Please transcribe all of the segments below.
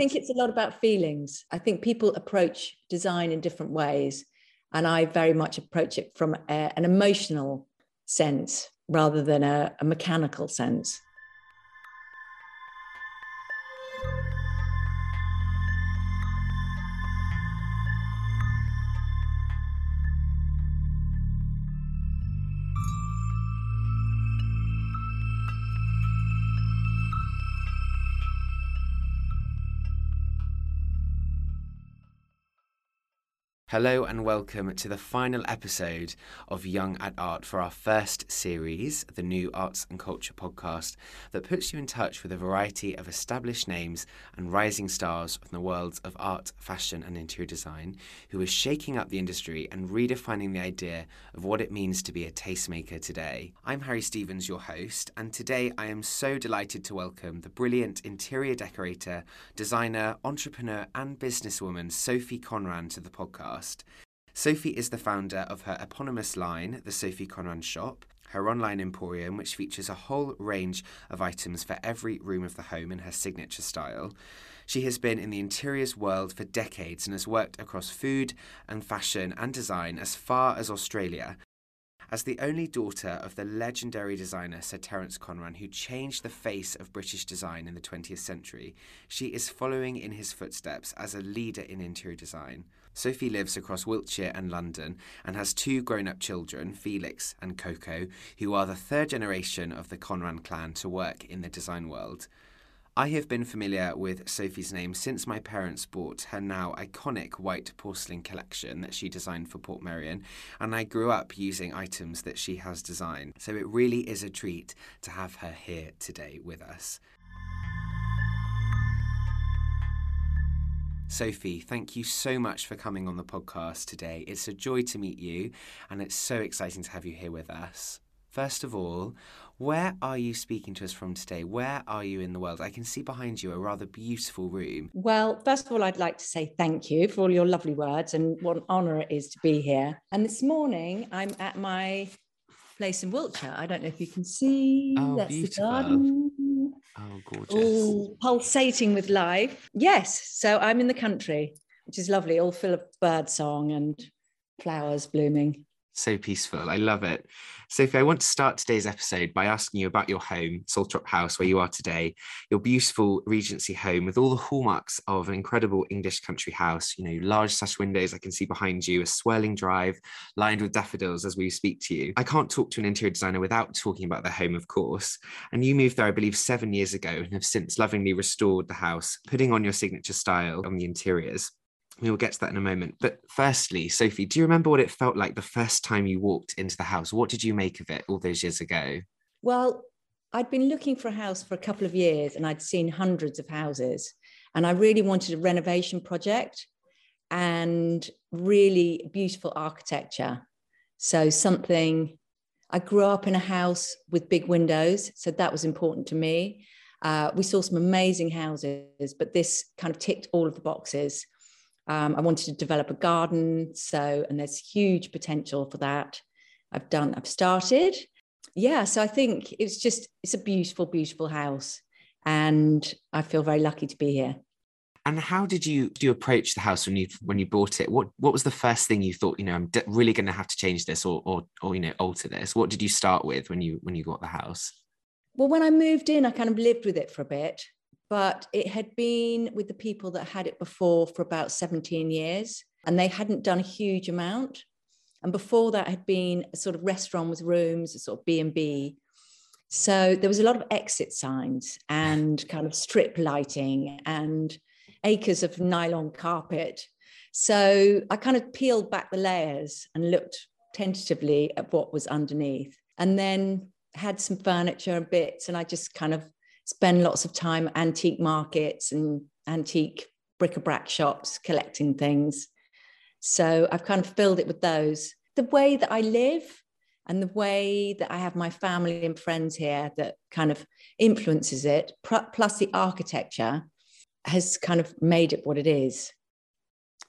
think it's a lot about feelings. I think people approach design in different ways. And I very much approach it from a, an emotional sense rather than a, a mechanical sense. Hello and welcome to the final episode of Young at Art for our first series, the new Arts and Culture podcast, that puts you in touch with a variety of established names and rising stars from the worlds of art, fashion, and interior design who are shaking up the industry and redefining the idea of what it means to be a tastemaker today. I'm Harry Stevens, your host, and today I am so delighted to welcome the brilliant interior decorator, designer, entrepreneur, and businesswoman Sophie Conran to the podcast podcast. Sophie is the founder of her eponymous line, the Sophie Conran Shop, her online emporium, which features a whole range of items for every room of the home in her signature style. She has been in the interiors world for decades and has worked across food and fashion and design as far as Australia, as the only daughter of the legendary designer Sir Terence Conran, who changed the face of British design in the 20th century, she is following in his footsteps as a leader in interior design. Sophie lives across Wiltshire and London and has two grown up children, Felix and Coco, who are the third generation of the Conran clan to work in the design world. I have been familiar with Sophie's name since my parents bought her now iconic white porcelain collection that she designed for Portmeirion, and I grew up using items that she has designed. So it really is a treat to have her here today with us. Sophie, thank you so much for coming on the podcast today. It's a joy to meet you, and it's so exciting to have you here with us. First of all, where are you speaking to us from today? Where are you in the world? I can see behind you a rather beautiful room. Well, first of all, I'd like to say thank you for all your lovely words and what an honour it is to be here. And this morning, I'm at my place in Wiltshire. I don't know if you can see. Oh, That's beautiful. the garden. Oh, gorgeous. All pulsating with life. Yes. So I'm in the country, which is lovely, all full of bird song and flowers blooming. So peaceful. I love it. Sophie, I want to start today's episode by asking you about your home, Salthrop House, where you are today, your beautiful Regency home with all the hallmarks of an incredible English country house. You know, large sash windows I can see behind you, a swirling drive lined with daffodils as we speak to you. I can't talk to an interior designer without talking about the home, of course. And you moved there, I believe, seven years ago and have since lovingly restored the house, putting on your signature style on the interiors. We will get to that in a moment. But firstly, Sophie, do you remember what it felt like the first time you walked into the house? What did you make of it all those years ago? Well, I'd been looking for a house for a couple of years and I'd seen hundreds of houses. And I really wanted a renovation project and really beautiful architecture. So, something I grew up in a house with big windows. So, that was important to me. Uh, we saw some amazing houses, but this kind of ticked all of the boxes. Um, I wanted to develop a garden. So, and there's huge potential for that. I've done, I've started. Yeah. So I think it's just, it's a beautiful, beautiful house. And I feel very lucky to be here. And how did you do you approach the house when you when you bought it? What what was the first thing you thought? You know, I'm de- really going to have to change this or or or you know alter this. What did you start with when you when you got the house? Well, when I moved in, I kind of lived with it for a bit, but it had been with the people that had it before for about 17 years and they hadn't done a huge amount. And before that had been a sort of restaurant with rooms a sort of b&b so there was a lot of exit signs and kind of strip lighting and acres of nylon carpet. So i kind of peeled back the layers and looked tentatively at what was underneath and then had some furniture and bits and i just kind of spend lots of time antique markets and antique bric-a-brac shops collecting things. So I've kind of filled it with those. The way that I live and the way that I have my family and friends here that kind of influences it, plus the architecture has kind of made it what it is.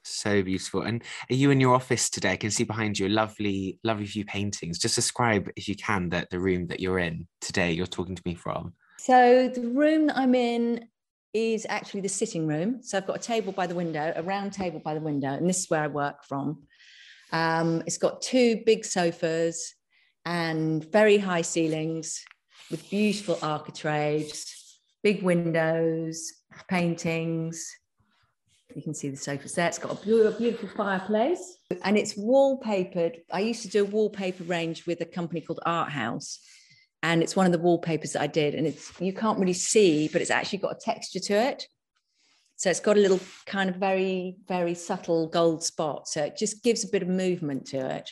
So beautiful. And are you in your office today? I can see behind you a lovely, lovely few paintings. Just describe, if you can, that the room that you're in today, you're talking to me from. So the room that I'm in is actually the sitting room. So I've got a table by the window, a round table by the window, and this is where I work from. Um, it's got two big sofas and very high ceilings with beautiful architraves, big windows, paintings. You can see the sofas there. It's got a beautiful, beautiful fireplace and it's wallpapered. I used to do a wallpaper range with a company called Art House. And it's one of the wallpapers that I did. And it's you can't really see, but it's actually got a texture to it. So it's got a little kind of very, very subtle gold spot. So it just gives a bit of movement to it.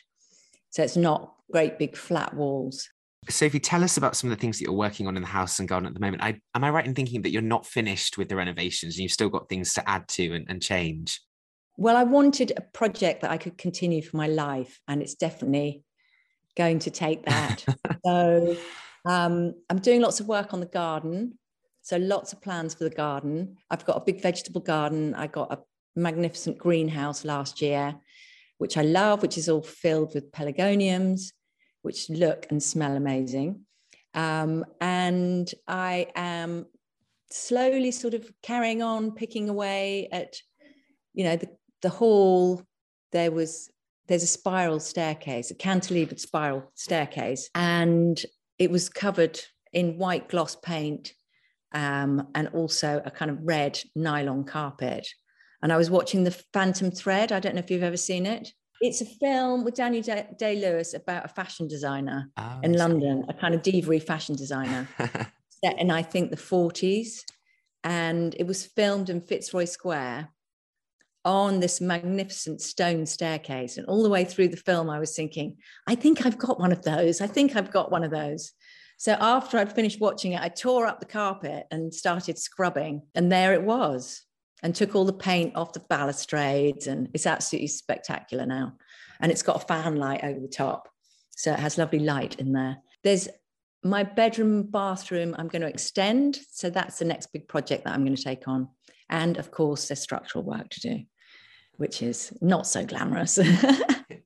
So it's not great big flat walls. Sophie, tell us about some of the things that you're working on in the house and garden at the moment. I, am I right in thinking that you're not finished with the renovations and you've still got things to add to and, and change? Well, I wanted a project that I could continue for my life, and it's definitely going to take that. so um, I'm doing lots of work on the garden. So lots of plans for the garden. I've got a big vegetable garden. I got a magnificent greenhouse last year, which I love, which is all filled with pelargoniums which look and smell amazing. Um, and I am slowly sort of carrying on, picking away at, you know, the, the hall. There was there's a spiral staircase, a cantilevered spiral staircase, and it was covered in white gloss paint um, and also a kind of red nylon carpet. And I was watching the Phantom Thread. I don't know if you've ever seen it. It's a film with Daniel Day Lewis about a fashion designer oh, in London, a kind of diva fashion designer, set in I think the 40s. And it was filmed in Fitzroy Square on this magnificent stone staircase. And all the way through the film, I was thinking, I think I've got one of those. I think I've got one of those. So after I'd finished watching it, I tore up the carpet and started scrubbing. And there it was and took all the paint off the balustrades and it's absolutely spectacular now and it's got a fan light over the top so it has lovely light in there there's my bedroom bathroom i'm going to extend so that's the next big project that i'm going to take on and of course there's structural work to do which is not so glamorous.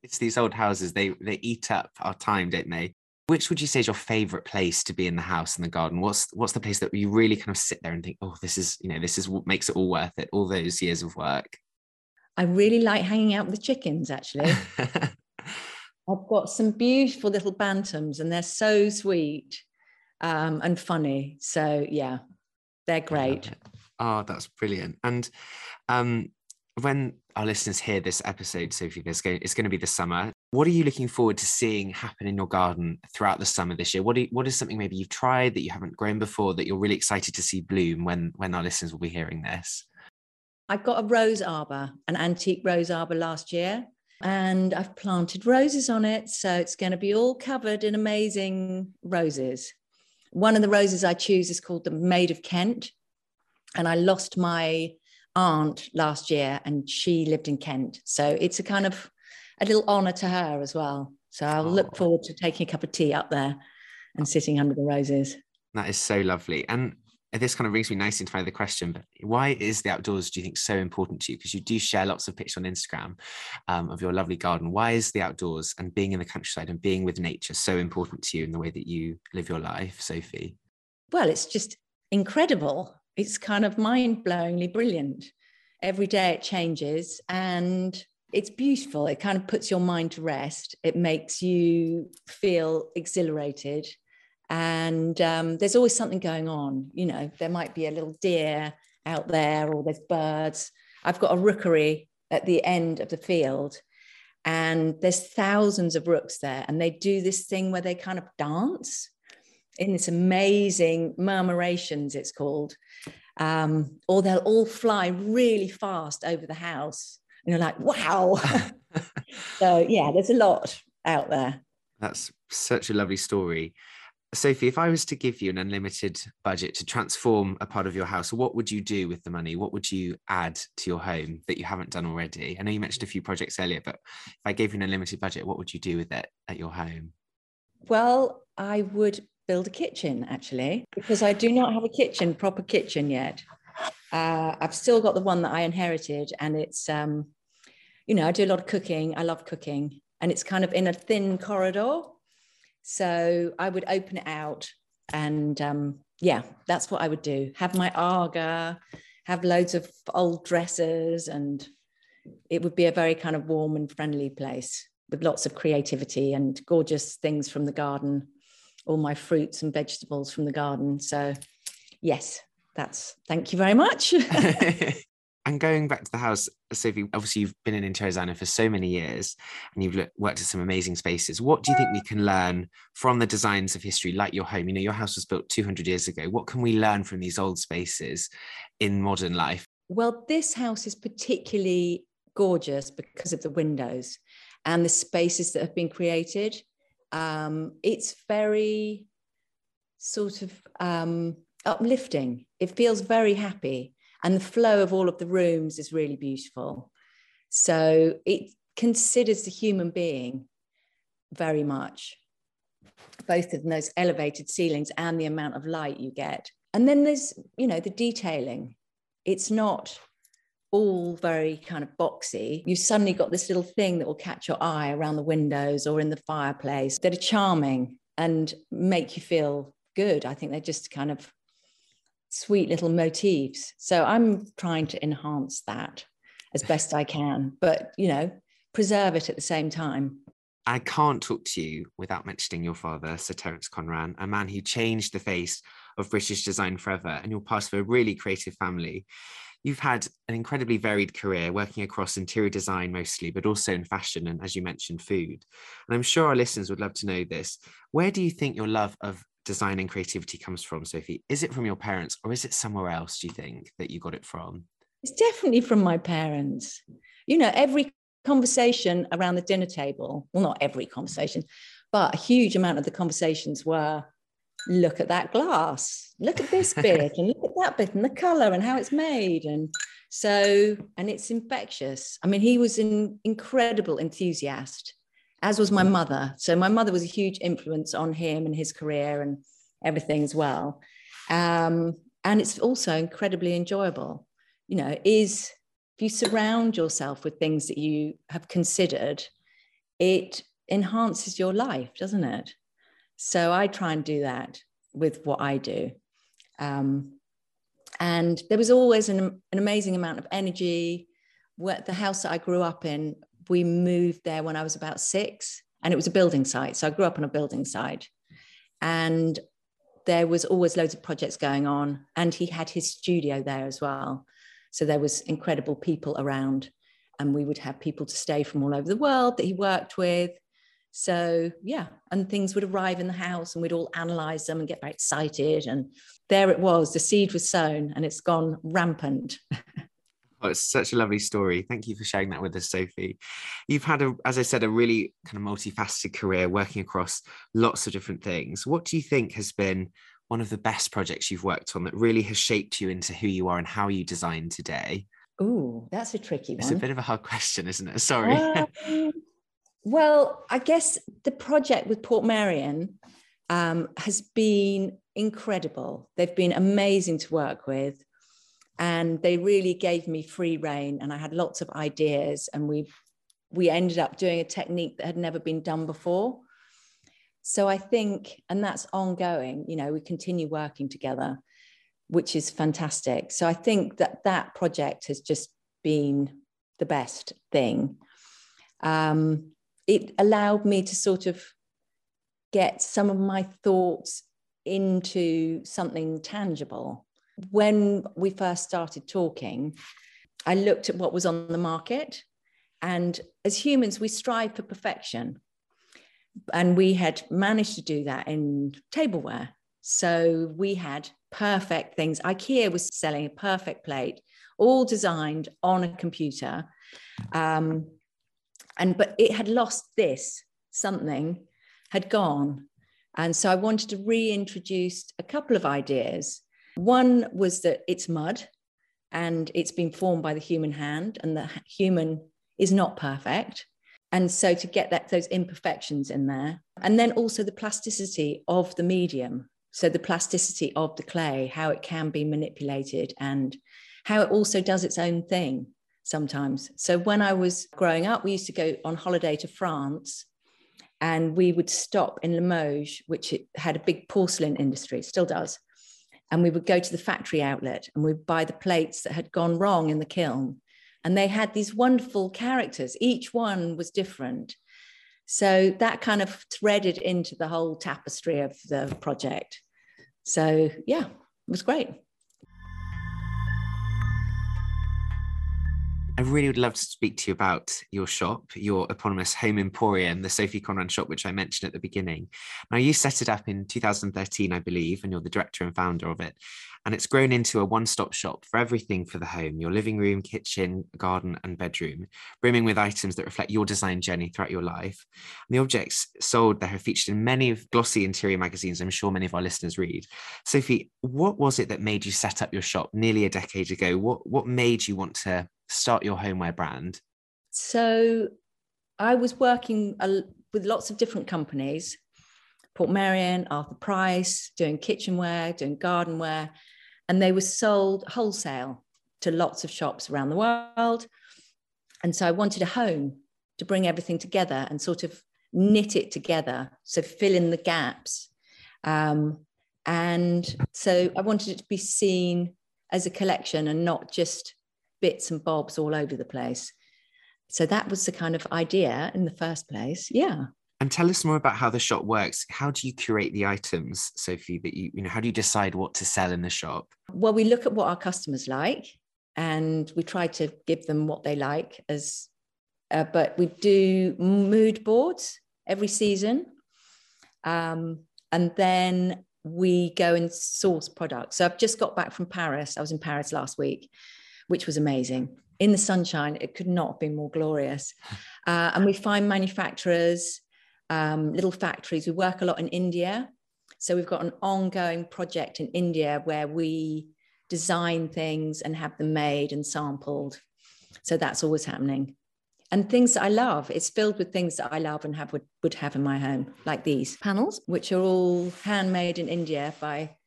It's these old houses they they eat up our time don't they? Which would you say is your favorite place to be in the house and the garden? What's what's the place that you really kind of sit there and think oh this is you know this is what makes it all worth it all those years of work i really like hanging out with the chickens actually. I've got some beautiful little bantams and they're so sweet um, and funny. So yeah they're great. oh that's brilliant. And um, when our listeners hear this episode, Sophie, it's going to be the summer. What are you looking forward to seeing happen in your garden throughout the summer this year? What, you, what is something maybe you've tried that you haven't grown before that you're really excited to see bloom when, when our listeners will be hearing this? I got a rose arbor, an antique rose arbor last year, and I've planted roses on it. So it's going to be all covered in amazing roses. One of the roses I choose is called the Maid of Kent. And I lost my aunt last year and she lived in Kent. So it's a kind of a little honor to her as well. So I'll oh. look forward to taking a cup of tea up there and sitting under the roses. That is so lovely. And this kind of brings me nicely into my other question, but why is the outdoors, do you think, so important to you? Because you do share lots of pictures on Instagram um, of your lovely garden. Why is the outdoors and being in the countryside and being with nature so important to you in the way that you live your life, Sophie? Well, it's just incredible. It's kind of mind blowingly brilliant. Every day it changes. And it's beautiful. It kind of puts your mind to rest. It makes you feel exhilarated. And um, there's always something going on. You know, there might be a little deer out there, or there's birds. I've got a rookery at the end of the field, and there's thousands of rooks there. And they do this thing where they kind of dance in this amazing murmurations, it's called. Um, or they'll all fly really fast over the house and you're like, wow. so yeah, there's a lot out there. That's such a lovely story. Sophie, if I was to give you an unlimited budget to transform a part of your house, what would you do with the money? What would you add to your home that you haven't done already? I know you mentioned a few projects earlier, but if I gave you an unlimited budget, what would you do with it at your home? Well, I would build a kitchen actually, because I do not have a kitchen, proper kitchen yet. Uh, I've still got the one that I inherited, and it's, um, you know, I do a lot of cooking. I love cooking, and it's kind of in a thin corridor. So I would open it out and um, yeah, that's what I would do. Have my Aga, have loads of old dresses, and it would be a very kind of warm and friendly place with lots of creativity and gorgeous things from the garden, all my fruits and vegetables from the garden. So, yes, that's thank you very much. and going back to the house, Sophie, obviously you've been in interior designer for so many years and you've worked at some amazing spaces. What do you think we can learn from the designs of history, like your home? You know, your house was built 200 years ago. What can we learn from these old spaces in modern life? Well, this house is particularly gorgeous because of the windows and the spaces that have been created. Um, it's very sort of um, uplifting. It feels very happy and the flow of all of the rooms is really beautiful. So it considers the human being very much, both of those elevated ceilings and the amount of light you get. And then there's, you know, the detailing. It's not all very kind of boxy. you've suddenly got this little thing that will catch your eye around the windows or in the fireplace that are charming and make you feel good. I think they're just kind of sweet little motifs. So I'm trying to enhance that as best I can, but you know, preserve it at the same time. I can't talk to you without mentioning your father, Sir Terence Conran, a man who changed the face of British design forever, and you're part of a really creative family. You've had an incredibly varied career working across interior design mostly, but also in fashion and, as you mentioned, food. And I'm sure our listeners would love to know this. Where do you think your love of design and creativity comes from, Sophie? Is it from your parents or is it somewhere else, do you think, that you got it from? It's definitely from my parents. You know, every conversation around the dinner table, well, not every conversation, but a huge amount of the conversations were look at that glass, look at this bit, and look at that bit, and the color and how it's made. And so, and it's infectious. I mean, he was an incredible enthusiast as was my mother. So my mother was a huge influence on him and his career and everything as well. Um, and it's also incredibly enjoyable. You know, is if you surround yourself with things that you have considered, it enhances your life, doesn't it? So I try and do that with what I do. Um, and there was always an, an amazing amount of energy. Where the house that I grew up in we moved there when I was about six, and it was a building site. So I grew up on a building site, and there was always loads of projects going on. And he had his studio there as well. So there was incredible people around, and we would have people to stay from all over the world that he worked with. So yeah, and things would arrive in the house, and we'd all analyze them and get very excited. And there it was, the seed was sown, and it's gone rampant. Oh, it's such a lovely story. Thank you for sharing that with us, Sophie. You've had, a, as I said, a really kind of multifaceted career working across lots of different things. What do you think has been one of the best projects you've worked on that really has shaped you into who you are and how you design today? Oh, that's a tricky one. It's a bit of a hard question, isn't it? Sorry. Um, well, I guess the project with Portmeirion um, has been incredible. They've been amazing to work with and they really gave me free reign and i had lots of ideas and we we ended up doing a technique that had never been done before. So i think and that's ongoing you know we continue working together which is fantastic. So i think that that project has just been the best thing. Um, it allowed me to sort of get some of my thoughts into something tangible when we first started talking, I looked at what was on the market. And as humans, we strive for perfection. And we had managed to do that in tableware. So we had perfect things. IKEA was selling a perfect plate, all designed on a computer. Um, and but it had lost this something had gone. And so I wanted to reintroduce a couple of ideas one was that it's mud and it's been formed by the human hand, and the human is not perfect. And so to get that those imperfections in there, and then also the plasticity of the medium. So the plasticity of the clay, how it can be manipulated and how it also does its own thing sometimes. So when I was growing up, we used to go on holiday to France and we would stop in Limoges, which had a big porcelain industry, still does and we would go to the factory outlet and we'd buy the plates that had gone wrong in the kiln. And they had these wonderful characters, each one was different. So that kind of threaded into the whole tapestry of the project. So, yeah, it was great. I really would love to speak to you about your shop, your eponymous home emporium, the Sophie Conran shop, which I mentioned at the beginning. Now, you set it up in 2013, I believe, and you're the director and founder of it. And it's grown into a one stop shop for everything for the home your living room, kitchen, garden, and bedroom, brimming with items that reflect your design journey throughout your life. And the objects sold there have featured in many glossy interior magazines, I'm sure many of our listeners read. Sophie, what was it that made you set up your shop nearly a decade ago? What, what made you want to start your homeware brand? So I was working with lots of different companies Portmeirion, Arthur Price, doing kitchenware, doing gardenware and they were sold wholesale to lots of shops around the world. And so I wanted a home to bring everything together and sort of knit it together, so fill in the gaps. Um, and so I wanted it to be seen as a collection and not just bits and bobs all over the place. So that was the kind of idea in the first place. Yeah. And tell us more about how the shop works. How do you curate the items, Sophie, that you, you know, how do you decide what to sell in the shop? Well, we look at what our customers like and we try to give them what they like as uh, but we do mood boards every season. Um, and then we go and source products. So I've just got back from Paris. I was in Paris last week, which was amazing. In the sunshine, it could not have been more glorious. Uh, and we find manufacturers um, little factories. We work a lot in India. So we've got an ongoing project in India where we design things and have them made and sampled. So that's always happening. And things that I love. It's filled with things that I love and have would, would have in my home, like these panels, which are all handmade in India by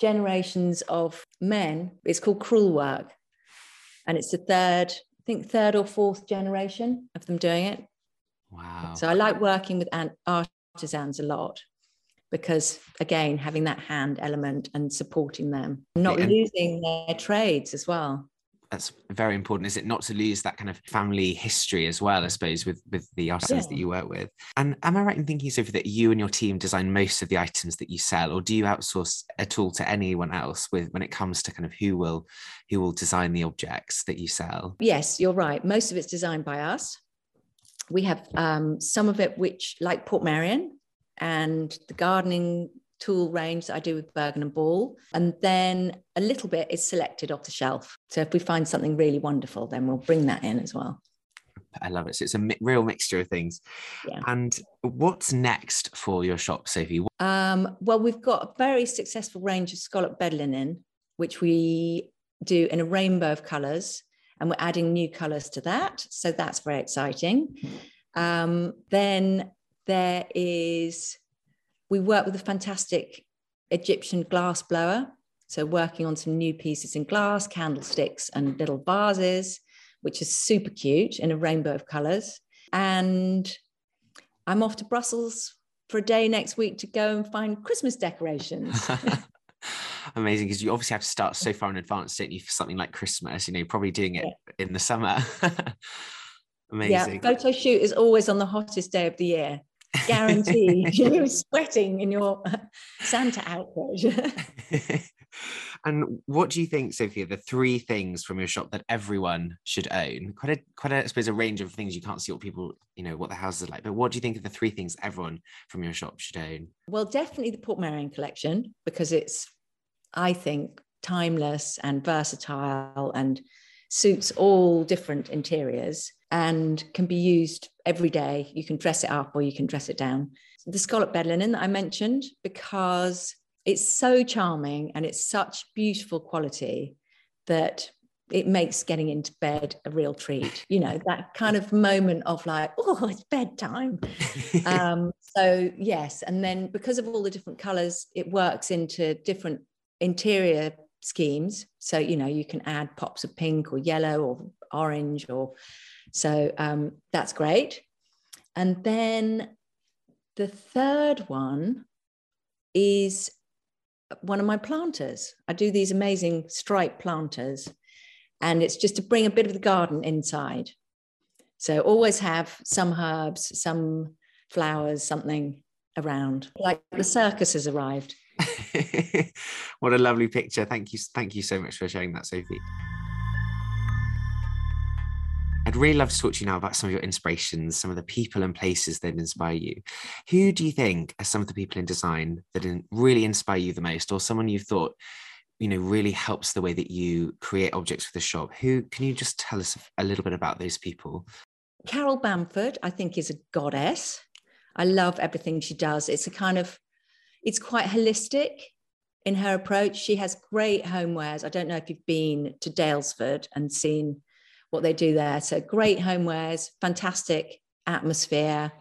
generations of men. It's called crewel work. And it's the third, I think third or fourth generation of them doing it. Wow. So I like working with artisans a lot because again having that hand element and supporting them not losing their trades as well that's very important is it not to lose that kind of family history as well i suppose with with the artisans yeah. that you work with? And am i right in thinking sophie that you and your team design most of the items that you sell or do you outsource at all to anyone else with when it comes to kind of who will who will design the objects that you sell? Yes you're right. Most of it's designed by us. We have um, some of it which like Portmeirion and the gardening tool range that I do with Burgon and Ball. And then a little bit is selected off the shelf. So if we find something really wonderful, then we'll bring that in as well. I love it. So it's a mi- real mixture of things. Yeah. And what's next for your shop, Sophie? Um, well, we've got a very successful range of scallop bed linen, which we do in a rainbow of colours and we're adding new colors to that. So that's very exciting. Um, then there is, we work with a fantastic Egyptian glass blower. So working on some new pieces in glass, candlesticks and little vases, which is super cute in a rainbow of colors. And I'm off to Brussels for a day next week to go and find Christmas decorations. amazing because you obviously have to start so far in advance, don't you, for something like Christmas? You know, probably doing it yeah. in the summer. amazing. Yeah, photo shoot is always on the hottest day of the year. Guaranteed. You're sweating in your uh, Santa outfit. and what do you think, Sophia? The three things from your shop that everyone should own? Quite a quite a I suppose a range of things. You can't see what people, you know, what the houses are like. But what do you think of the three things everyone from your shop should own? Well, definitely the Portmeirion collection because it's I think, timeless and versatile and suits all different interiors and can be used every day. You can dress it up or you can dress it down. The scallop bed linen that I mentioned, because it's so charming and it's such beautiful quality that it makes getting into bed a real treat. You know, that kind of moment of like, oh, it's bedtime. um, so, yes. And then because of all the different colors, it works into different interior schemes. So, you know, you can add pops of pink or yellow or orange or so um, that's great. And then the third one is one of my planters. I do these amazing stripe planters, and it's just to bring a bit of the garden inside. So always have some herbs, some flowers, something around, like the circus has arrived. what a lovely picture. Thank you. Thank you so much for sharing that, Sophie. I'd really love to talk to you now about some of your inspirations, some of the people and places that inspire you. Who do you think are some of the people in design that really inspire you the most, or someone you've thought, you know, really helps the way that you create objects for the shop? Who can you just tell us a little bit about those people? Carole Bamford, I think, is a goddess. I love everything she does. It's a kind of, it's quite holistic in her approach. She has great homewares. I don't know if you've been to Daylesford and seen what they do there. So great homewares, fantastic atmosphere.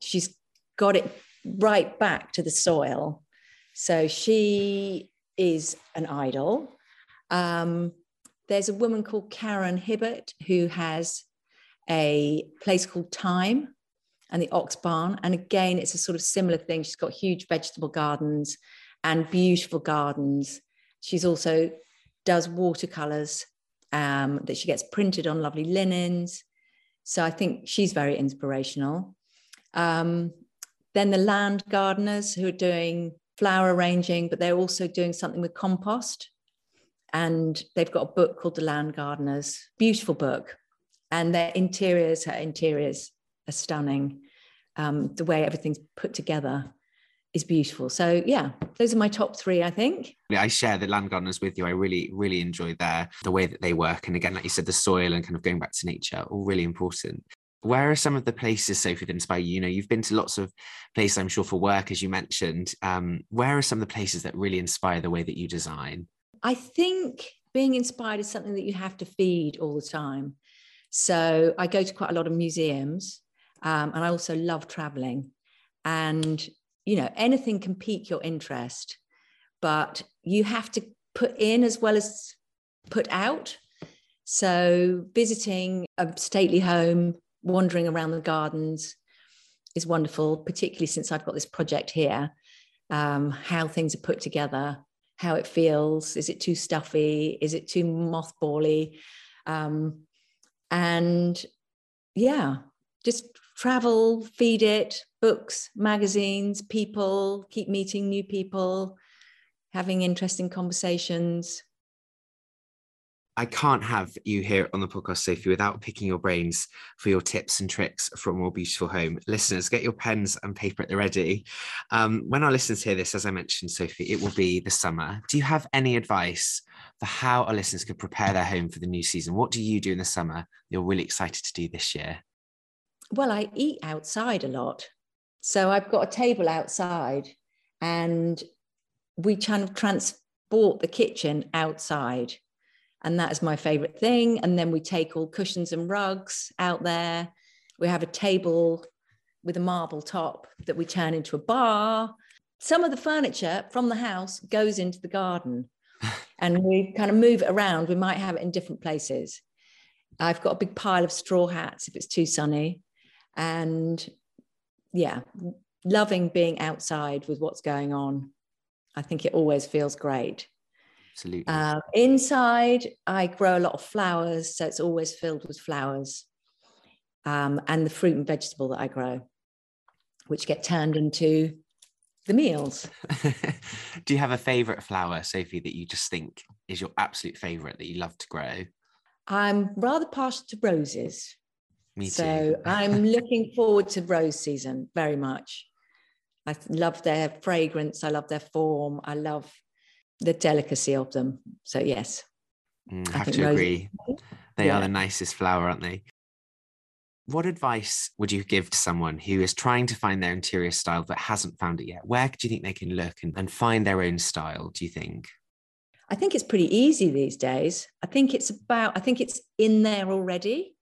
She's got it right back to the soil. So she is an idol. Um, there's a woman called Caryn Hibbert who has a place called Thyme and the Ox Barn. And again, it's a sort of similar thing. She's got huge vegetable gardens and beautiful gardens. She's also does watercolors um, that she gets printed on lovely linens. So I think she's very inspirational. Um, then the land gardeners who are doing flower arranging, but they're also doing something with compost. And they've got a book called The Land Gardeners, beautiful book. And their interiors, her interiors are stunning. Um, the way everything's put together is beautiful. So yeah, those are my top three, I think. I share the land gardeners with you. I really, really enjoy their the way that they work. And again, like you said, the soil and kind of going back to nature, all really important. Where are some of the places, Sophie, that inspire you? You know, you've been to lots of places, I'm sure, for work, as you mentioned. Um, where are some of the places that really inspire the way that you design? I think being inspired is something that you have to feed all the time. So I go to quite a lot of museums, um, and I also love traveling. And you know anything can pique your interest but you have to put in as well as put out. So visiting a stately home wandering around the gardens is wonderful particularly since i've got this project here. Um, how things are put together how it feels. Is it too stuffy? Is it too mothbally? Um, and yeah just travel feed it books, magazines, people, keep meeting new people, having interesting conversations. I can't have you here on the podcast, Sophie, without picking your brains for your tips and tricks for a more beautiful home. Listeners, get your pens and paper at the ready. Um, when our listeners hear this, as I mentioned, Sophie, it will be the summer. Do you have any advice for how our listeners could prepare their home for the new season? What do you do in the summer you're really excited to do this year? Well, I eat outside a lot. So I've got a table outside and we kind of transport the kitchen outside. And that is my favorite thing. And then we take all cushions and rugs out there. We have a table with a marble top that we turn into a bar. Some of the furniture from the house goes into the garden and we kind of move it around. We might have it in different places. I've got a big pile of straw hats if it's too sunny. And yeah, loving being outside with what's going on. I think it always feels great. Absolutely. Uh, inside, I grow a lot of flowers, so it's always filled with flowers, um, and the fruit and vegetable that I grow, which get turned into the meals. Do you have a favorite flower, Sophie, that you just think is your absolute favorite that you love to grow? I'm rather partial to roses. Me too. So I'm looking forward to rose season very much. I love their fragrance. I love their form. I love the delicacy of them. So yes, mm, I have to agree. They yeah. are the nicest flower, aren't they? What advice would you give to someone who is trying to find their interior style but hasn't found it yet? Where do you think they can look and, and find their own style? Do you think? I think it's pretty easy these days. I think it's about, I think it's in there already.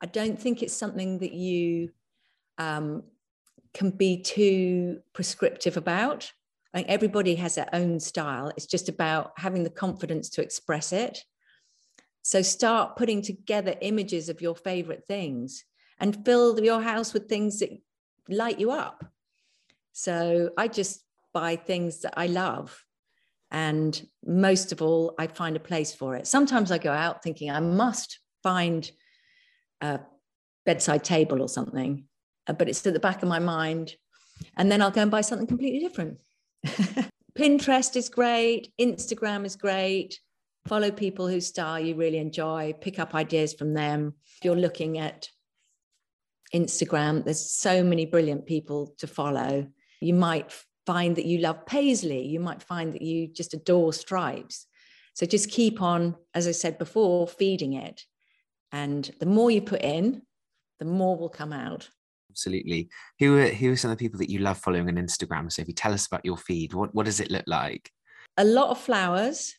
I don't think it's something that you um, can be too prescriptive about. I think everybody has their own style. It's just about having the confidence to express it. So start putting together images of your favorite things and fill your house with things that light you up. So I just buy things that I love And most of all, I find a place for it. Sometimes I go out thinking I must find a bedside table or something, uh, but it's at the back of my mind. And then I'll go and buy something completely different. Pinterest is great, Instagram is great. Follow people whose style you really enjoy, pick up ideas from them. If you're looking at Instagram, there's so many brilliant people to follow. You might find that you love paisley. You might find that you just adore stripes. So just keep on, as I said before, feeding it. And the more you put in, the more will come out. Absolutely. Who are who are some of the people that you love following on Instagram? So if you tell us about your feed, what, what does it look like? A lot of flowers,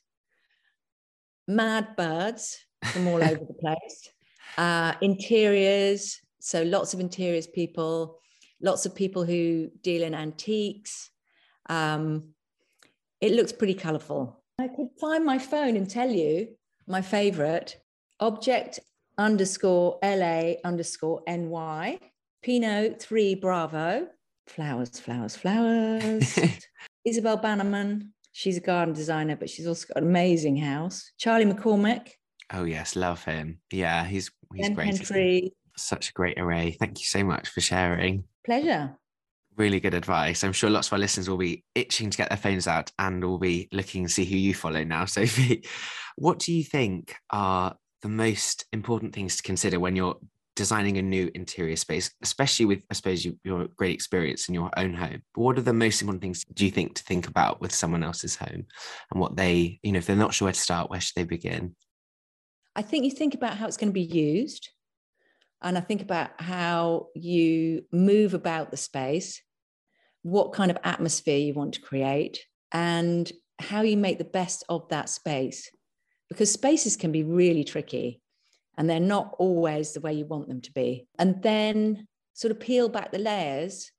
mad birds from all over the place, uh, interiors. So lots of interiors people, lots of people who deal in antiques. Um, it looks pretty colourful. I could find my phone and tell you my favourite object underscore LA underscore NY, Pinot 3 Bravo, flowers, flowers, flowers. Isabel Bannerman, she's a garden designer, but she's also got an amazing house. Charlie McCormick. Oh, yes, love him. Yeah, he's, he's great. Such a great array. Thank you so much for sharing. Pleasure really good advice. I'm sure lots of our listeners will be itching to get their phones out and will be looking to see who you follow now. Sophie, what do you think are the most important things to consider when you're designing a new interior space, especially with, I suppose, you, your great experience in your own home? But what are the most important things do you think to think about with someone else's home and what they, you know, if they're not sure where to start, where should they begin? I think you think about how it's going to be used. And I think about how you move about the space what kind of atmosphere you want to create, and how you make the best of that space. Because spaces can be really tricky and they're not always the way you want them to be. And then sort of peel back the layers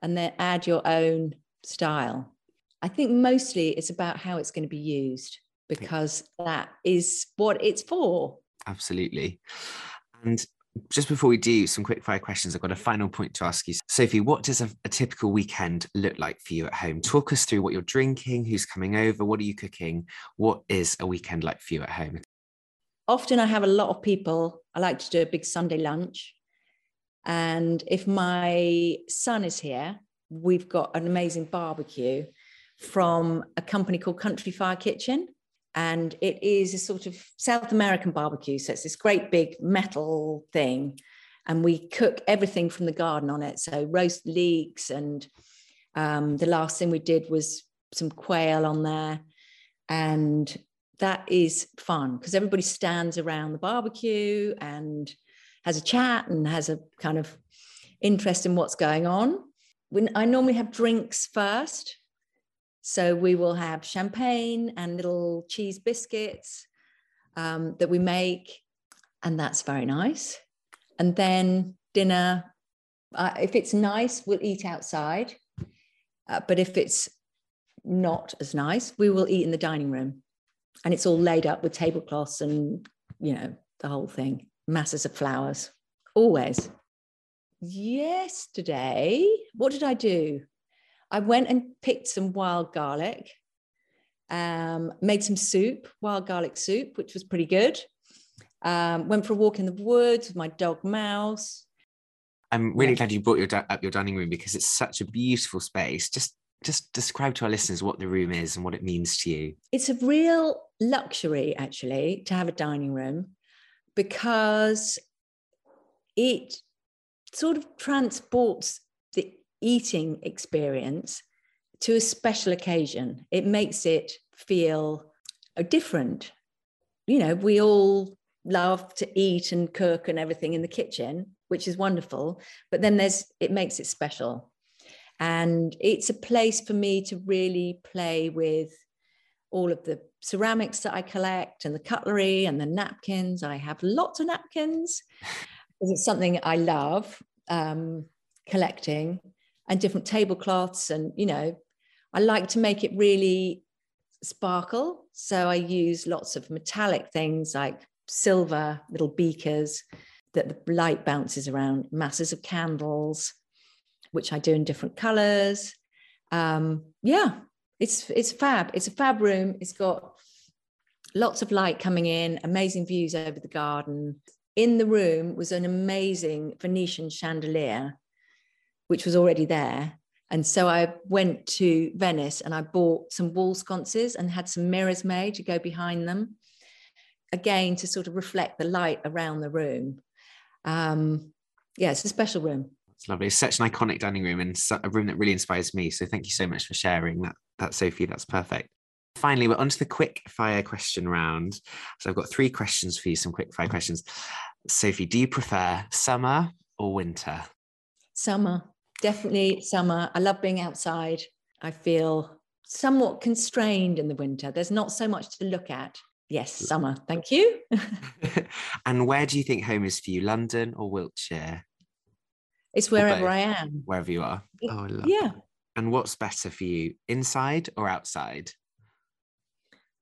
and then add your own style. I think mostly it's about how it's going to be used because that is what it's for. Absolutely. And just before we do some quick fire questions, I've got a final point to ask you. Sophie, what does a, a, typical weekend look like for you at home? Talk us through what you're drinking, who's coming over, what are you cooking? What is a weekend like for you at home? Often I have a lot of people. I like to do a big Sunday lunch. And if my son is here, we've got an amazing barbecue from a company called Country Fire Kitchen and it is a sort of South American barbecue. So it's this great big metal thing, and we cook everything from the garden on it. So roast leeks, and um, the last thing we did was some quail on there, and that is fun because everybody stands around the barbecue and has a chat and has a kind of interest in what's going on. When I normally have drinks first, so we will have champagne and little cheese biscuits um, that we make, and that's very nice. And then dinner, uh, if it's nice, we'll eat outside. Uh, but if it's not as nice, we will eat in the dining room. And it's all laid up with tablecloths and, you know, the whole thing, masses of flowers, always. Yesterday, what did I do? I went and picked some wild garlic, um, made some soup, wild garlic soup, which was pretty good. Um, went for a walk in the woods with my dog Mouse. I'm really yeah. glad you brought your up your dining room because it's such a beautiful space. Just just describe to our listeners what the room is and what it means to you. It's a real luxury, actually, to have a dining room because it sort of transports eating experience to a special occasion. It makes it feel uh, different. You know, we all love to eat and cook and everything in the kitchen, which is wonderful. But then there's, it makes it special. And it's a place for me to really play with all of the ceramics that I collect and the cutlery and the napkins. I have lots of napkins it's something I love um, collecting and different tablecloths and you know i like to make it really sparkle so i use lots of metallic things like silver little beakers that the light bounces around masses of candles which i do in different colors um, yeah it's it's fab. It's a fab room. It's got lots of light coming in, amazing views over the garden. In the room was an amazing Venetian chandelier, which was already there. And so I went to Venice and I bought some wall sconces and had some mirrors made to go behind them, again to sort of reflect the light around the room. Um, yeah, it's a special room. It's lovely. It's such an iconic dining room and a room that really inspires me. So thank you so much for sharing that. That Sophie, that's perfect. Finally, we're on to the quick fire question round. So I've got three questions for you, some quick fire questions. Sophie, do you prefer summer or winter? Summer, definitely summer. I love being outside. I feel somewhat constrained in the winter. There's not so much to look at. Yes, summer. Thank you. and where do you think home is for you, London or Wiltshire? It's wherever I am. Wherever you are. Oh, I love yeah. That. And what's better for you, inside or outside?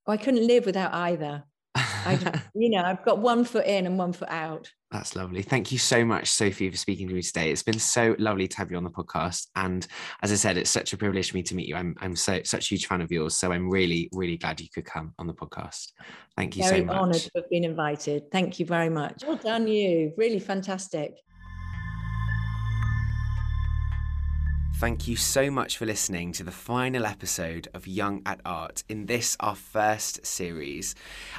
Oh, I couldn't live without either. I, you know, I've got one foot in and one foot out. That's lovely. Thank you so much, Sophie, for speaking to me today. It's been so lovely to have you on the podcast. And as I said, it's such a privilege for me to meet you. I'm I'm so such a huge fan of yours. So I'm really, really glad you could come on the podcast. Thank you very so much. Honoured to have been invited. Thank you very much. Well done, you. Really fantastic. Thank you so much for listening to the final episode of Young at Art in this, our first series.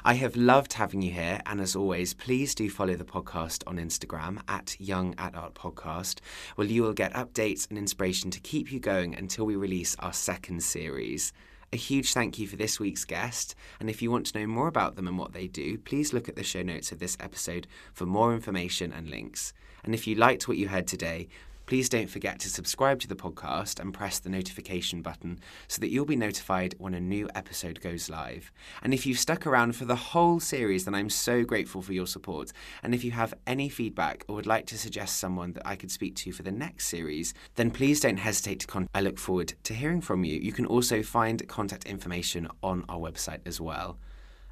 I have loved having you here, and as always, please do follow the podcast on Instagram at Young at Art Podcast, where you will get updates and inspiration to keep you going until we release our second series. A huge thank you for this week's guest, and if you want to know more about them and what they do, please look at the show notes of this episode for more information and links. And if you liked what you heard today, Please don't forget to subscribe to the podcast and press the notification button so that you'll be notified when a new episode goes live. And if you've stuck around for the whole series, then I'm so grateful for your support. And if you have any feedback or would like to suggest someone that I could speak to for the next series, then please don't hesitate to contact. I look forward to hearing from you. You can also find contact information on our website as well.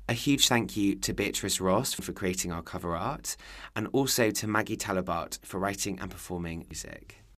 A huge thank you to Beatrice Ross for creating our cover art, and also to Maggie Talabart for writing and performing music.